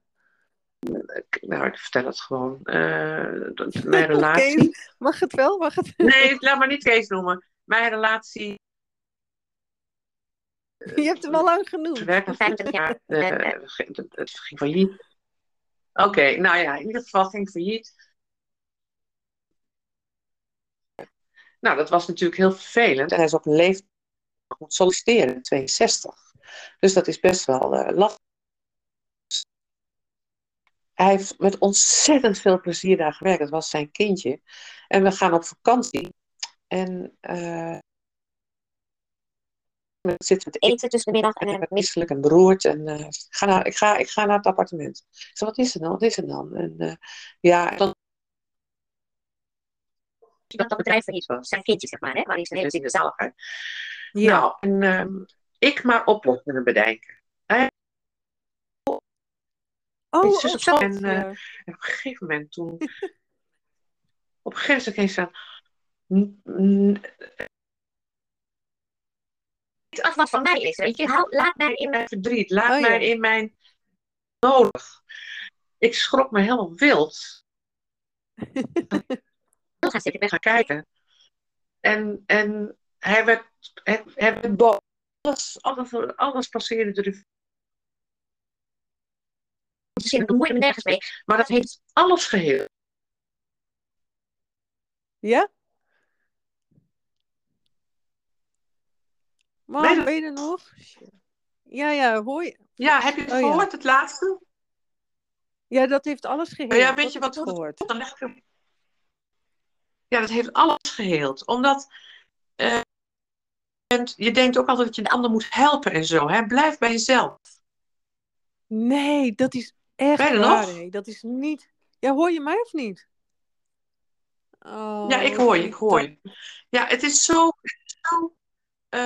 Nou, ik vertel het gewoon. Eh, mijn relatie. Kees, mag het wel? Mag het? Nee, laat maar niet Kees noemen. Mijn relatie. Je hebt hem al lang genoemd. verwerkt na 25 jaar. eh, het, ging failliet. Oké, nou ja, in ieder geval ging failliet. Nou, dat was natuurlijk heel vervelend. En hij is op een leeftijd moet solliciteren, 62. Dus dat is best wel eh, lastig. Hij heeft met ontzettend veel plezier daar gewerkt. Dat was zijn kindje. En we gaan op vakantie. En eh we zitten te eten tussen de middag. En hij werd misselijk en beroerd. En eh, ik, ga naar, ik, ga, ik ga naar het appartement. Ik zei, wat is er dan? Wat is er dan? En eh, ja, dan dat dat bedrijf failliet was. Zijn kindje, zeg maar, hè? Waar hij zijn hele zin zelf uit. Ja. Nou, en ehm, ik maar oplossingen bedenken. Oh, oh, zo- en, eh. En op een gegeven moment toen... op een gegeven moment ging ze Niet af wat van mij is, weet je. Hou, laat mij in mijn verdriet. Laat Oh, ja. mij in mijn nodig. Ik schrok me helemaal wild. Ik ben gaan kijken. En, en hij werd, hij, hij werd boos. Alles, alles, alles passeerde de Ik me nergens mee. Maar dat heeft alles geheel. ja? Maar ben je er nog? Ja, ja, hoor je? Ja, heb je het Oh, ja. gehoord, het laatste? Ja, dat heeft alles geheeld. ja, weet Dat je wat- wat- gehoord? Dan leg ik hem. Ja, dat heeft alles geheeld. Omdat eh, je denkt ook altijd dat je de ander moet helpen en zo. Hè? Blijf bij jezelf. Nee, dat is echt waar. nog? Dat is niet... Ja, hoor je mij of niet? Oh, ja, ik hoor je, ik hoor je. Ja, het is zo. Het, is zo, eh,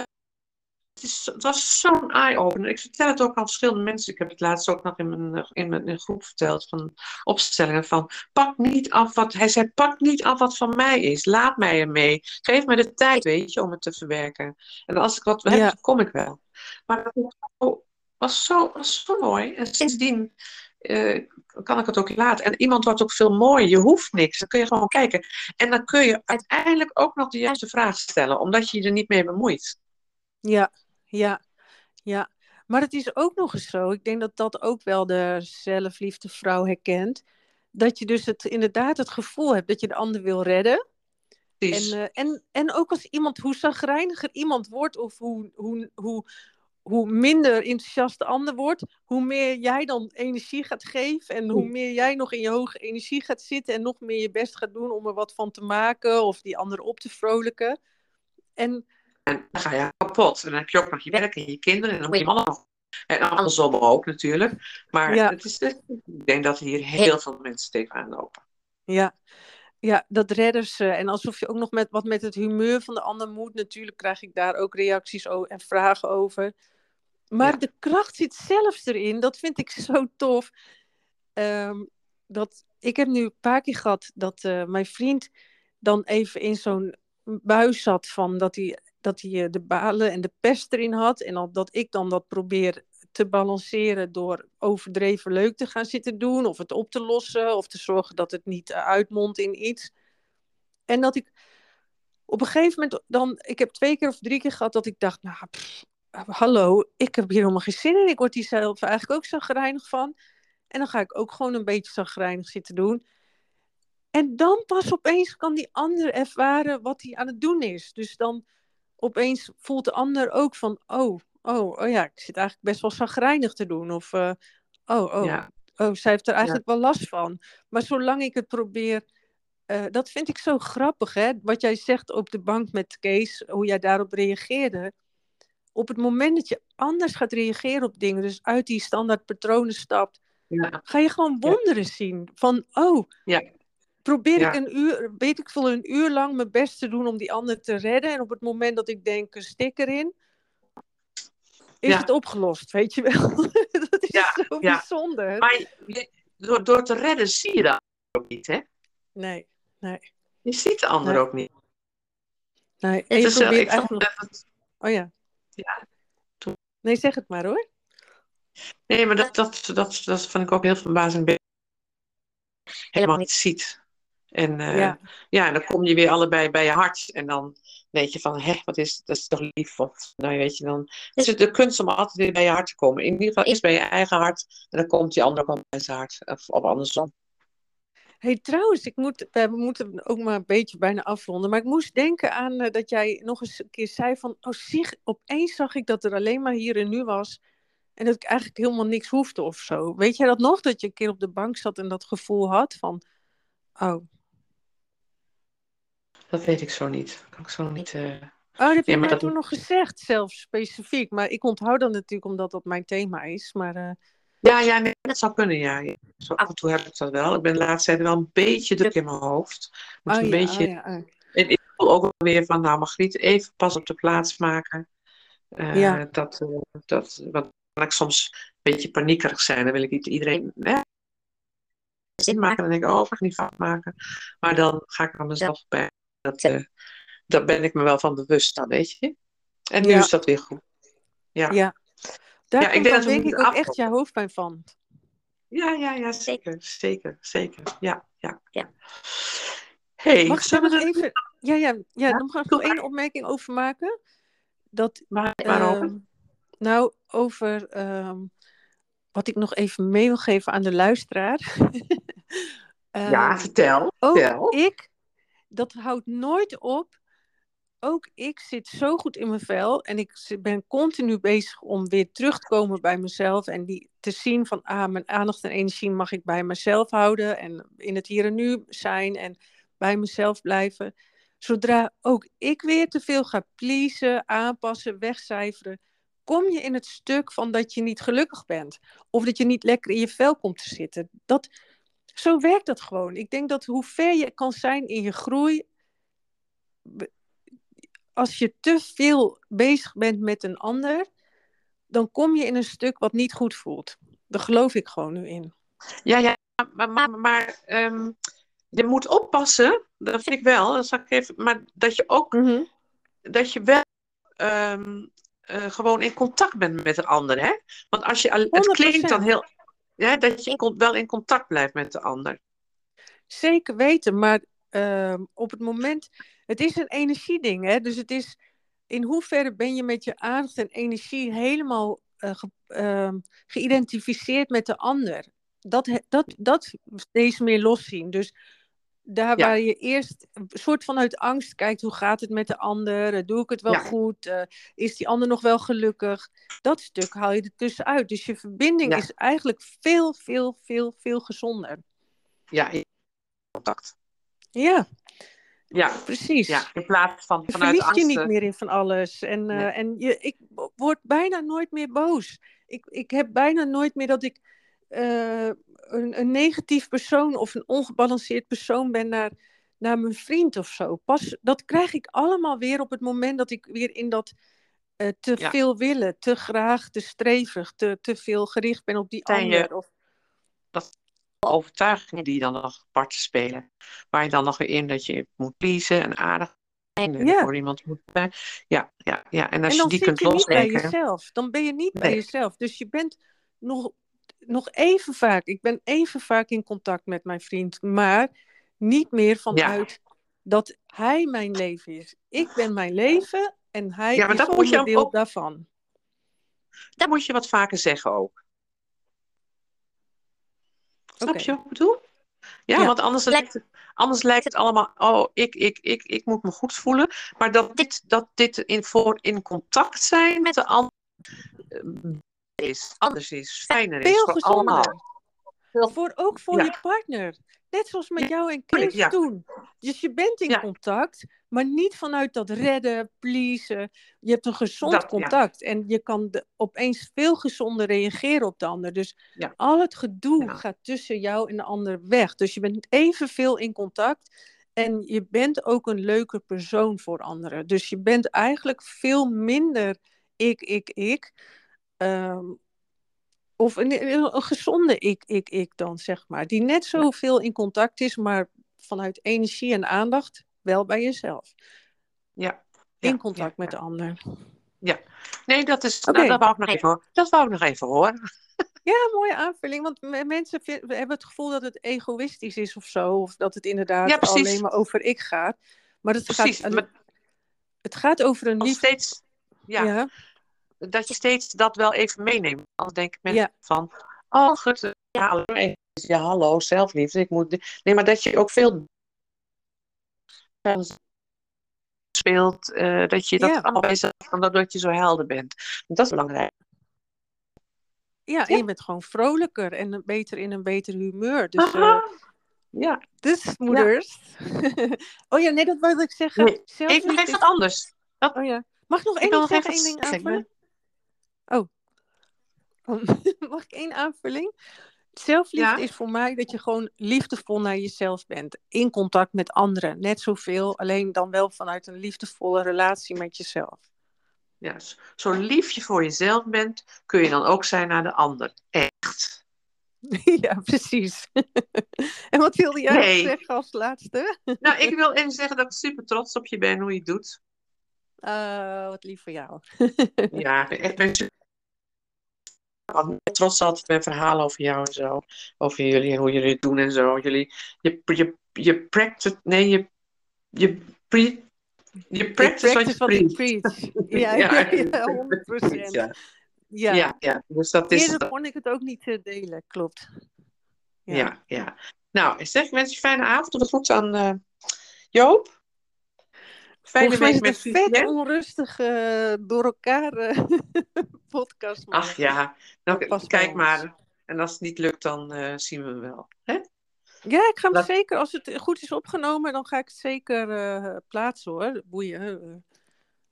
het, is, het was zo'n eye-opener. Ik vertel het ook aan verschillende mensen. Ik heb het laatst ook nog in mijn, in mijn in groep verteld van opstellingen van pak niet af wat hij zei, pak niet af wat van mij is. Laat mij ermee. Geef me de tijd, weet je, om het te verwerken. En als ik wat heb, Ja. dan kom ik wel. Maar dat zo- was zo, was zo mooi. En sindsdien eh, kan ik het ook laten. En iemand wordt ook veel mooier. Je hoeft niks. Dan kun je gewoon kijken. En dan kun je uiteindelijk ook nog de juiste vraag stellen, omdat je je er niet mee bemoeit. Ja, ja, ja. Maar het is ook nog eens zo, ik denk dat dat ook wel de zelfliefde vrouw herkent, dat je dus het, inderdaad het gevoel hebt dat je de ander wil redden. En, eh, en, en ook als iemand, hoe zagrijniger iemand wordt, of hoe, hoe, hoe, hoe minder enthousiast de ander wordt, hoe meer jij dan energie gaat geven en hoe meer jij nog in je hoge energie gaat zitten en nog meer je best gaat doen om er wat van te maken of die ander op te vrolijken. En En dan ga je kapot. En dan heb je ook nog je werk en je kinderen. En dan moet je allemaal. En andersom ook natuurlijk. Maar Ja. het is, ik denk dat hier heel veel mensen tegenaan lopen. Ja, ja dat redders. eh, en alsof je ook nog met wat met het humeur van de ander moet. Natuurlijk krijg ik daar ook reacties en vragen over. Maar Ja. de kracht zit zelfs erin. Dat vind ik zo tof. Ehm, dat ik heb nu een paar keer gehad dat eh, mijn vriend dan even in zo'n buis zat van dat hij, dat hij eh, de balen en de pest erin had. En al dat ik dan dat probeer te balanceren door overdreven leuk te gaan zitten doen. Of het op te lossen. Of te zorgen dat het niet eh, uitmondt in iets. En dat ik op een gegeven moment dan... Ik heb twee keer of drie keer gehad dat ik dacht... Nou, pff, hallo, ik heb hier helemaal geen zin in. Ik word hier zelf eigenlijk ook zo gereinigd van. En dan ga ik ook gewoon een beetje zagrijnig zitten doen. En dan pas opeens kan die ander ervaren wat hij aan het doen is. Dus dan opeens voelt de ander ook van, oh, oh, oh ja, ik zit eigenlijk best wel zagrijnig te doen. Of, uh, oh, oh, Ja. oh, zij heeft er eigenlijk wel last van. Maar zolang ik het probeer, eh, dat vind ik zo grappig, hè? Wat jij zegt op de bank met Kees, hoe jij daarop reageerde. Op het moment dat je anders gaat reageren op dingen, dus uit die standaard patronen stapt, Ja. ga je gewoon Ja. wonderen zien. Van, oh, Ja. probeer ik een uur, weet ik veel, een uur lang mijn best te doen om die ander te redden. En op het moment dat ik denk, een stik erin, is het opgelost, weet je wel. dat is zo bijzonder. Maar je- door, door te redden zie je dat ook niet, hè? Nee, nee, Je ziet de ander Nee. ook niet. nee. En je probeert nog... het- Oh ja. Ja, toen- Nee, zeg het maar hoor. nee, maar dat, dat, dat, dat vond ik ook heel verbazend. Helemaal niet ziet. En eh, Ja. ja. en dan kom je weer allebei bij je hart. En dan denk je van, hé, wat is, dat is toch lief. Of, nou weet je, dan het is de kunst om altijd weer bij je hart te komen. In ieder geval eerst bij je eigen hart. En dan komt die ander ook bij zijn hart. Of, of andersom. Hey, trouwens, ik moet, we moeten ook maar een beetje bijna afronden. Maar ik moest denken aan eh, dat jij nog eens een keer zei van... Oh, zie, opeens zag ik dat er alleen maar hier en nu was. En dat ik eigenlijk helemaal niks hoefde of zo. Weet jij dat nog? Dat je een keer op de bank zat en dat gevoel had van... Oh, Dat weet ik zo niet. Kan ik zo niet... eh, Oh, dat heb je maar dat- toen nog gezegd, zelfs specifiek. Maar ik onthoud dat natuurlijk omdat dat mijn thema is. Maar eh, Ja, ja, nee, dat zou kunnen, ja. Zo af en toe heb ik dat wel. Ik ben de laatste tijd wel een beetje druk in mijn hoofd. Moet oh, een ja, beetje... oh, ja, oh. En ik voel ook weer van, nou Margriet, even pas op de plaats maken. Eh, Ja. dat, eh, dat, want kan ik soms een beetje paniekerig zijn. Dan wil ik niet iedereen hè, zin maken. Dan denk ik, oh, ik ga niet fout maken. Maar dan ga ik er mezelf bij. Dat, eh, daar ben ik me wel van bewust dan, weet je. En nu Ja. is dat weer goed. Ja, Ja. Daar Ja, ik denk dat denk ik ook echt jouw hoofdpijn van. ja, ja, zeker, zeker, zeker. Ja, ja, ja. Hey, Mag ik nog we even... Ja, ja, ja, Ja, dan mag ik nog één opmerking over maken. Dat, maar, waarover? ehm, nou, over ehm, wat ik nog even mee wil geven aan de luisteraar. ja, Ehm, vertel. ook vertel. ik, dat houdt nooit op. Ook ik zit zo goed in mijn vel en ik ben continu bezig om weer terug te komen bij mezelf en die te zien van, ah, mijn aandacht en energie mag ik bij mezelf houden en in het hier en nu zijn en bij mezelf blijven. Zodra ook ik weer te veel ga pleasen, aanpassen, wegcijferen, kom je in het stuk van dat je niet gelukkig bent of dat je niet lekker in je vel komt te zitten. Dat, zo werkt dat gewoon. Ik denk dat hoe ver je kan zijn in je groei, als je te veel bezig bent met een ander, dan kom je in een stuk wat niet goed voelt. Daar geloof ik gewoon nu in. Ja, ja, maar, maar, maar ehm, je moet oppassen, dat vind ik wel, dat zal ik even, maar dat je ook, dat je wel ehm, eh, gewoon in contact bent met de ander, hè? Want als je, het klinkt dan 100%. heel, ja, dat je wel in contact blijft met de ander. Zeker weten, maar ehm, op het moment, het is een energieding, hè? Dus het is in hoeverre ben je met je aandacht en energie helemaal eh, ge- ehm, geïdentificeerd met de ander. Dat, dat, dat steeds meer loszien. Dus daar Ja. waar je eerst een soort van uit angst kijkt, hoe gaat het met de ander? Eh, Doe ik het wel Ja. goed? Eh, is die ander nog wel gelukkig? Dat stuk haal je er tussenuit. Dus je verbinding Ja. is eigenlijk veel, veel, veel, veel gezonder. Ja, contact. Ja, Ja, precies. ja, in plaats van Je vanuit je niet meer in van alles. En, eh, en je, ik word bijna nooit meer boos. Ik, ik heb bijna nooit meer dat ik eh, een, een negatief persoon of een ongebalanceerd persoon ben naar, naar mijn vriend of zo. Pas, dat krijg ik allemaal weer op het moment dat ik weer in dat eh, te Ja. veel willen, te graag, te streverig, te, te veel gericht ben op die Zijn je- ander. Of, overtuigingen die dan nog parten spelen. Waar je dan nog weer in dat je moet pleasen en aardig zijn en Ja. voor iemand moet zijn. Ja, ja, ja. En als en dan je die kunt je niet bij jezelf. Dan ben je niet bij jezelf. Dus je bent nog, nog even vaak, ik ben even vaak in contact met mijn vriend, maar niet meer vanuit dat hij mijn leven is. Ik ben mijn leven en hij Ja, maar is dat moet je onderdeel ook- daarvan. Dat moet je wat vaker zeggen ook. Snap Oké. je wat ik bedoel? Ja, Ja. want anders lijkt, het, anders lijkt het allemaal, oh, ik, ik, ik, ik moet me goed voelen. Maar dat dit, dat dit in, voor in contact zijn met de ander is, anders is, fijner is voor allemaal. Voor, ook voor Ja. je partner. Net zoals met jou en Kees ja. toen. Dus je bent in Ja. contact, maar niet vanuit dat redden, pleasen. Je hebt een gezond Dat, contact. En je kan de, opeens veel gezonder reageren op de ander. Dus al het gedoe gaat tussen jou en de ander weg. Dus je bent evenveel in contact. En je bent ook een leuke persoon voor anderen. Dus je bent eigenlijk veel minder ik, ik, ik. Ehm, of een, een, gezonde ik, ik, ik dan, zeg maar. Die net zoveel in contact is, maar vanuit energie en aandacht wel bij jezelf. Ja. In Ja, contact ja, met ja. de ander. Nee, dat is, nou, dat wou ik nog even horen. Dat wou ik nog even horen. Ja, mooie aanvulling. Want me- mensen hebben het gevoel dat het egoïstisch is of zo. Of dat het inderdaad Ja, alleen maar over ik gaat. Maar het, Precies. gaat, Maar het gaat over een nog lief... steeds, ja, Ja, dat je steeds dat wel even meeneemt. Anders denken mensen Ja. van, oh goed, ja, hallo, ja, hallo, zelfliefde. Ik moet, nee, maar dat je ook veel speelt, eh, dat je dat Ja. allemaal bij jezelf kan, doordat je zo helder bent. Dat is belangrijk. ja, en je bent gewoon vrolijker en beter in een beter humeur. Dus, eh. Ja, dus moeders. oh ja, nee, dat wilde ik zeggen. Nee, even is- wat anders. Oh ja. Mag ik nog één ding nog zeggen? even Één ding aanvullen? Oh. Mag ik één aanvulling? Zelfliefde Ja. is voor mij dat je gewoon liefdevol naar jezelf bent. In contact met anderen. Net zoveel, alleen dan wel vanuit een liefdevolle relatie met jezelf. Ja, z- zo lief je voor jezelf bent, kun je dan ook zijn naar de ander. Echt. ja, precies. en wat wilde jij Nee. zeggen als laatste? Nou, ik wil even zeggen dat ik super trots op je ben, hoe je het doet. Eh, wat lief voor jou. Ja, echt ben super trots altijd met verhalen over jou en zo. Over jullie, hoe jullie het doen en zo. Jullie, je, je, je practice, nee, je, je, pre, je practice, wat je wat ik preach. preach. Ja, ja, ja, 100%. Ja. Ja. Ja, ja, dus dat is... Eerder kon ik het ook niet eh, delen, klopt. Ja, ja. Nou, ik zeg, ik wens je een fijne avond. Doe het goed aan eh, Joop. Fijne Volgens mij week is het met een vet Vivienne. onrustig eh, door elkaar eh, podcast. maar Ach ja, nou, kijk maar. En als het niet lukt, dan eh, zien we hem wel. Hè? Ja, ik ga hem Laat- zeker, als het goed is opgenomen, dan ga ik het zeker plaatsen hoor. Boeien.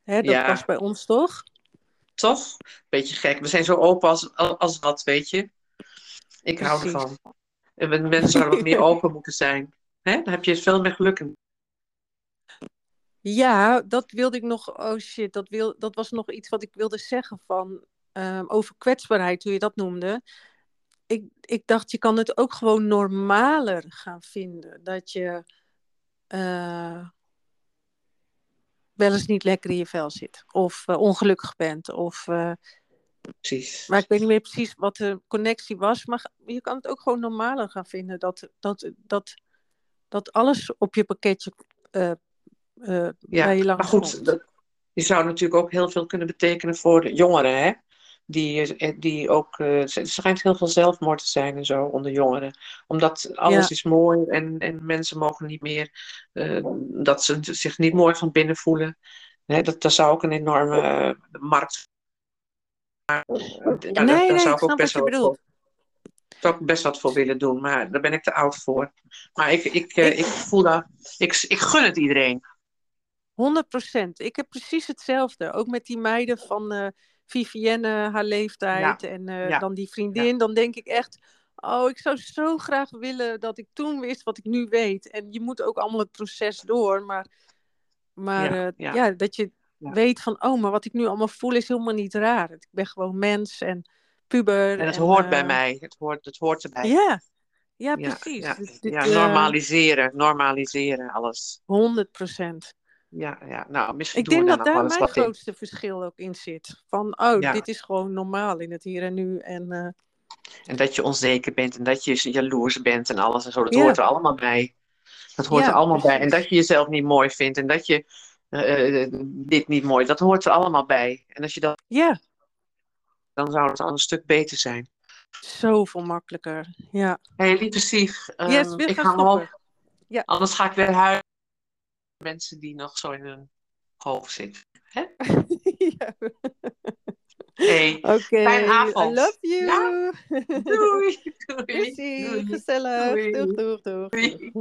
Hè, dat Ja. past bij ons toch? Toch? Beetje gek. We zijn zo open als, als wat, weet je. Ik hou ervan. En mensen zouden wat meer open moeten zijn. Hè? Dan heb je veel meer geluk in. Ja, dat wilde ik nog. Oh shit, dat, wil, dat was nog iets wat ik wilde zeggen van ehm, over kwetsbaarheid, hoe je dat noemde. Ik, ik dacht, je kan het ook gewoon normaler gaan vinden. Dat je eh, wel eens niet lekker in je vel zit. Of eh, ongelukkig bent. Of, eh, Precies. maar ik weet niet meer precies wat de connectie was. Maar je kan het ook gewoon normaler gaan vinden. Dat, dat, dat, dat alles op je pakketje eh Ja, bij je maar goed, dat, je zou natuurlijk ook heel veel kunnen betekenen voor de jongeren, hè? Die, eh, die ook, eh, er schijnt heel veel zelfmoord te zijn en zo onder jongeren. Omdat alles Ja. is mooi en, en mensen mogen niet meer, eh, dat ze zich niet mooi van binnen voelen. Hè, dat, dat zou ook een enorme eh, markt maar, eh, nee, daar, nee, daar zou ik ook best wel zou ik best wat voor willen doen, maar daar ben ik te oud voor. Maar ik, ik, eh, Ik- ik voel dat, ik, ik gun het iedereen. 100 procent. Ik heb precies hetzelfde. Ook met die meiden van eh, Vivienne, haar leeftijd. En eh, ja, dan die vriendin. Dan denk ik echt. Oh, ik zou zo graag willen dat ik toen wist wat ik nu weet. En je moet ook allemaal het proces door. Maar, maar Ja, eh, ja. dat je weet van. Oh, maar wat ik nu allemaal voel is helemaal niet raar. Ik ben gewoon mens en puber. En het en, hoort bij mij. Het hoort, het hoort erbij. Ja, Ja, Ja, precies. ja, Dit- dit, ja, eh, normaliseren, normaliseren, alles. 100 procent. Ja, ja, nou, misschien Ik doen denk we dat daar mijn wat in. grootste verschil ook in zit. Van, oh, Ja. dit is gewoon normaal in het hier en nu. En eh, En dat je onzeker bent en dat je jaloers bent en alles en zo. Dat Ja. hoort er allemaal bij. Dat hoort Ja, er allemaal bij. En dat je jezelf niet mooi vindt en dat je eh, eh, dit niet mooi, dat hoort er allemaal bij. En als je dat, ja, dan zou het al een stuk beter zijn. zoveel makkelijker. Ja. Hé, hey, lieve Sief, Yes, ehm, ik ga nog, Ja. anders ga ik weer huilen. Mensen die nog zo in hun hoofd zitten. ja. Hey, Oké, Fijne I avond. love you. Ja. doei. Doei. Merci, Doei. gezellig. Doei. Doeg, doeg, doeg. Doei.